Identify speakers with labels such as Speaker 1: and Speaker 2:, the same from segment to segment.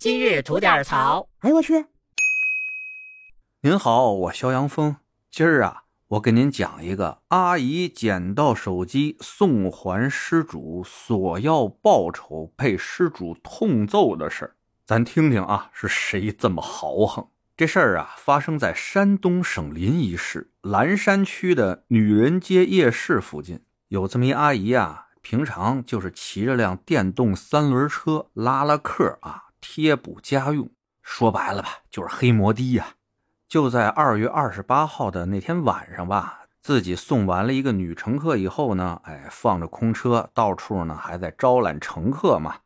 Speaker 1: 今日吐点槽。
Speaker 2: 哎呦我去！
Speaker 3: 您好，我肖阳峰。今儿啊，我给您讲一个阿姨捡到手机送还失主，索要报酬被失主痛揍的事儿。咱听听啊，是谁这么豪横？这事儿啊，发生在山东省临沂市兰山区的女人街夜市附近。有这么一阿姨啊，平常就是骑着辆电动三轮车拉拉客啊，贴补家用。说白了吧，就是黑摩的呀。就在二月二十八号的那天晚上吧，自己送完了一个女乘客以后呢，哎，放着空车，到处呢还在招揽乘客嘛。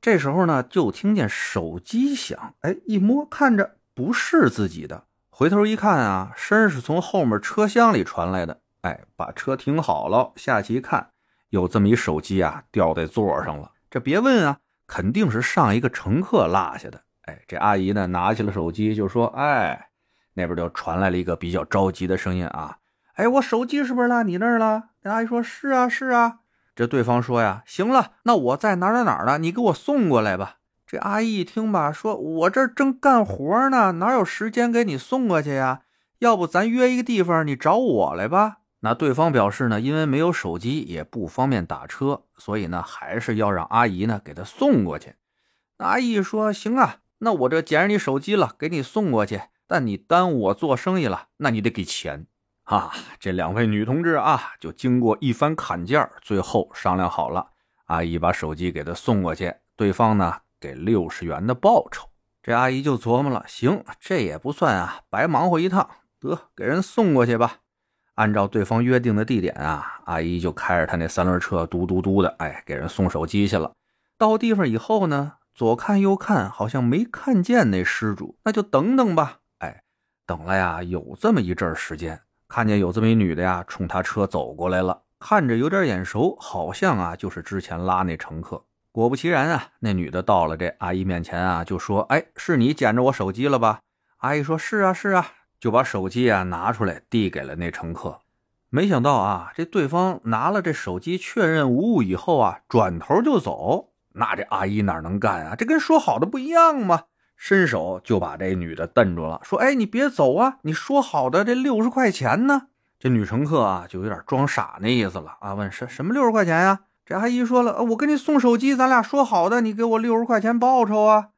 Speaker 3: 这时候呢，就听见手机响，哎，一摸看着不是自己的，回头一看啊，声是从后面车厢里传来的。哎，把车停好了，下去一看，有这么一手机啊，掉在座上了。这别问啊，肯定是上一个乘客落下的。哎，这阿姨呢，拿起了手机就说：“哎。”那边就传来了一个比较着急的声音啊！哎，我手机是不是落你那儿了？那阿姨说：“是啊，是啊。”这对方说呀：“行了，那我在哪哪哪呢？你给我送过来吧。”这阿姨一听吧，说：“我这正干活呢，哪有时间给你送过去呀？要不咱约一个地方，你找我来吧。”那对方表示呢，因为没有手机，也不方便打车，所以呢，还是要让阿姨呢给他送过去。那阿姨说：“行啊，那我这捡着你手机了，给你送过去。”但你耽误我做生意了，那你得给钱啊！这两位女同志啊，就经过一番砍价，最后商量好了，阿姨把手机给他送过去，对方呢给六十元的报酬。这阿姨就琢磨了，行，这也不算啊，白忙活一趟，得给人送过去吧。按照对方约定的地点啊，阿姨就开着她那三轮车，嘟嘟嘟的，哎，给人送手机去了。到地方以后呢，左看右看，好像没看见那失主，那就等等吧。哎等了呀，有这么一阵时间，看见有这么一女的呀，冲他车走过来了，看着有点眼熟，好像啊就是之前拉那乘客。果不其然啊，那女的到了这阿姨面前啊，就说：“哎，是你捡着我手机了吧？”阿姨说：“是啊，是啊。”就把手机啊拿出来递给了那乘客。没想到啊，这对方拿了这手机确认无误以后啊，转头就走。那这阿姨哪能干啊？这跟说好的不一样吗？伸手就把这女的瞪住了，说：“哎，你别走啊！你说好的这六十块钱呢？”这女乘客啊，就有点装傻那意思了啊，问：“什什么六十块钱呀？”这阿姨说了：“我给你送手机，咱俩说好的，你给我六十块钱报酬啊。”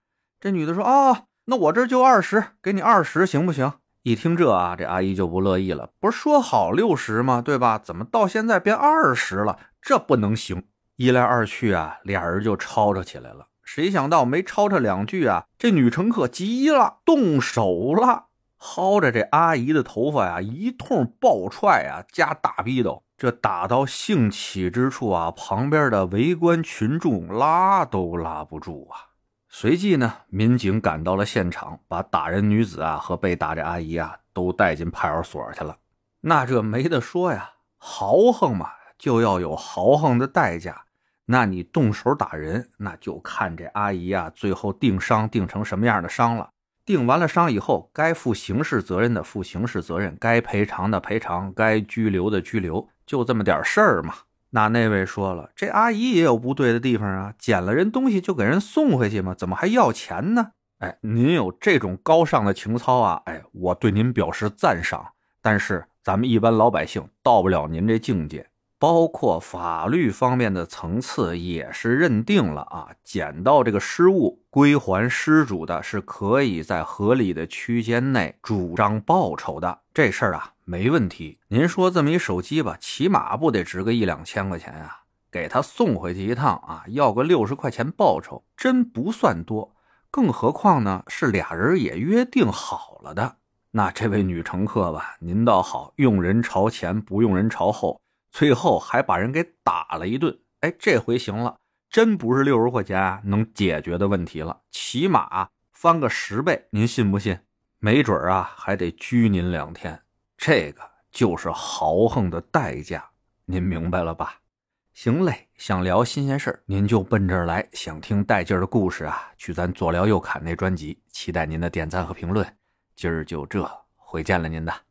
Speaker 3: 这女的说：“哦，那我这就二十，给你二十行不行？”一听这啊，这阿姨就不乐意了，不是说好六十吗？对吧？怎么到现在变二十了？这不能行！一来二去啊，俩人就吵吵起来了。谁想到没吵吵两句啊，这女乘客急了，动手了，薅着这阿姨的头发呀，一通暴踹啊，加大逼斗。这打到兴起之处啊，旁边的围观群众拉都拉不住啊。随即呢，民警赶到了现场，把打人女子啊和被打的阿姨啊都带进派出所去了。那这没得说呀，豪横嘛，就要有豪横的代价。那你动手打人，那就看这阿姨啊，最后定伤定成什么样的伤了。定完了伤以后，该负刑事责任的负刑事责任，该赔偿的赔偿，该拘留的拘留，就这么点事儿嘛。那那位说了，这阿姨也有不对的地方啊，捡了人东西就给人送回去吗？怎么还要钱呢？哎，您有这种高尚的情操啊，哎，我对您表示赞赏。但是咱们一般老百姓到不了您这境界。包括法律方面的层次也是认定了啊，捡到这个失物归还失主的，是可以在合理的区间内主张报酬的。这事儿啊没问题。您说这么一手机吧，起码不得值个一两千块钱啊？给他送回去一趟啊，要个六十块钱报酬，真不算多。更何况呢，是俩人也约定好了的。那这位女乘客吧，您倒好，用人朝前，不用人朝后。最后还把人给打了一顿，哎，这回行了，真不是六十块钱能解决的问题了，起码翻个十倍，您信不信？没准啊，还得拘您两天。这个就是豪横的代价，您明白了吧？行嘞，想聊新鲜事儿，您就奔这儿来；想听带劲儿的故事啊，去咱左聊右侃那专辑。期待您的点赞和评论。今儿就这，回见了您的。